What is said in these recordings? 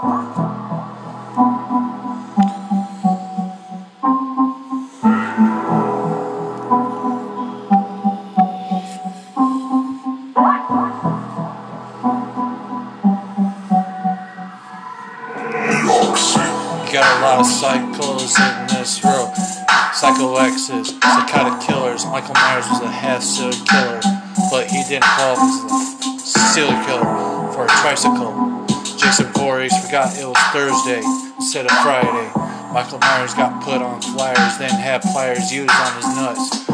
got a lot of cycles in this row. Psycho exes, psychotic killers. Michael Myers was a half serial killer, but he didn't fall as a serial killer for a tricycle. Jason Voorhees forgot it was Thursday instead of Friday. Michael Myers got put on flyers, then had pliers used on his nuts.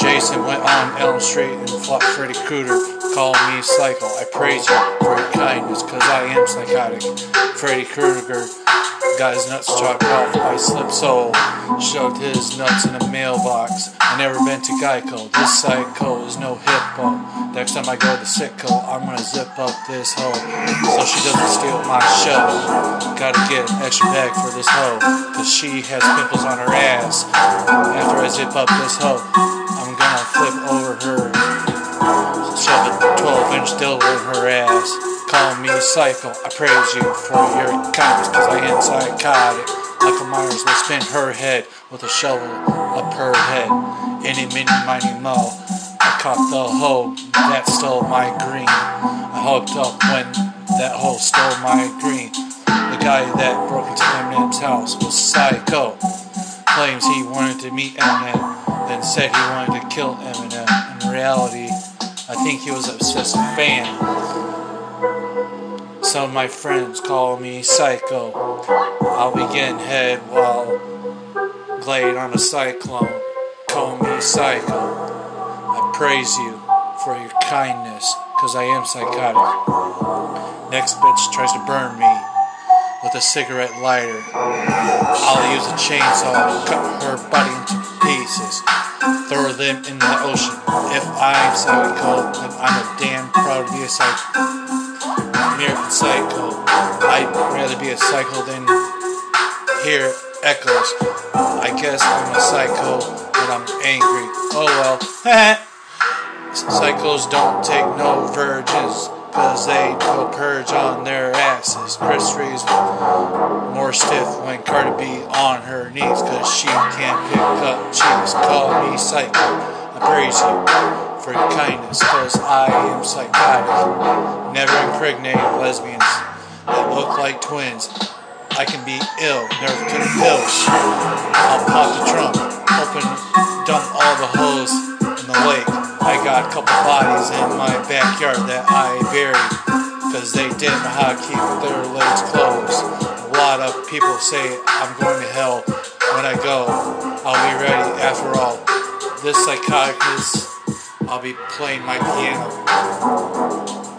Jason went on Elm Street and fought Freddy Krueger. Call me psycho. I praise you for your kindness, cause I am psychotic. Freddy Krueger got his nuts chopped off by Slip Soul, shoved his nuts in a mailbox. I never been to Geico. This psycho is no hippo. Next time I go to Sitco, I'm gonna zip up this hoe so she doesn't steal my show. Gotta get an extra bag for this hoe, cause she has pimples on her ass. After I zip up this hoe, I'm gonna flip over her, shove a 12 inch dildo in her ass. Call me psycho, I praise you for your kindness, cause I am psychotic. Michael Myers will spin her head with a shovel up her head. Any, mini, miny, mo. I caught the hoe that stole my green. I hooked up when that hoe stole my green. The guy that broke into Eminem's house was psycho. Claims he wanted to meet Eminem, then said he wanted to kill Eminem. In reality, I think he was an obsessive fan. Some of my friends call me psycho. I'll be getting head while glade on a cyclone. Call me psycho. I praise you for your kindness, cause I am psychotic. Next bitch tries to burn me with a cigarette lighter. I'll use a chainsaw to cut her body into pieces, throw them in the ocean. If I'm psycho, then I'm a damn proud to psycho. American Psycho. I'd rather be a psycho than hear echoes. I guess I'm a psycho when I'm angry. Oh well. Psychos don't take no virgins. Cause they go purge on their asses. Chris Reeves more stiff when Cardi B on her knees. Cause she can't pick up cheese. Call me psycho. I praise you for your kindness. Cause I am psychotic. Never impregnated lesbians that look like twins. I can be ill, never took pills. I'll pop the trunk, open, dump all the hoes in the lake. I got a couple bodies in my backyard that I buried because they didn't know how to keep their legs closed. A lot of people say I'm going to hell. When I go, I'll be ready. After all, this psychotic is, I'll be playing my piano.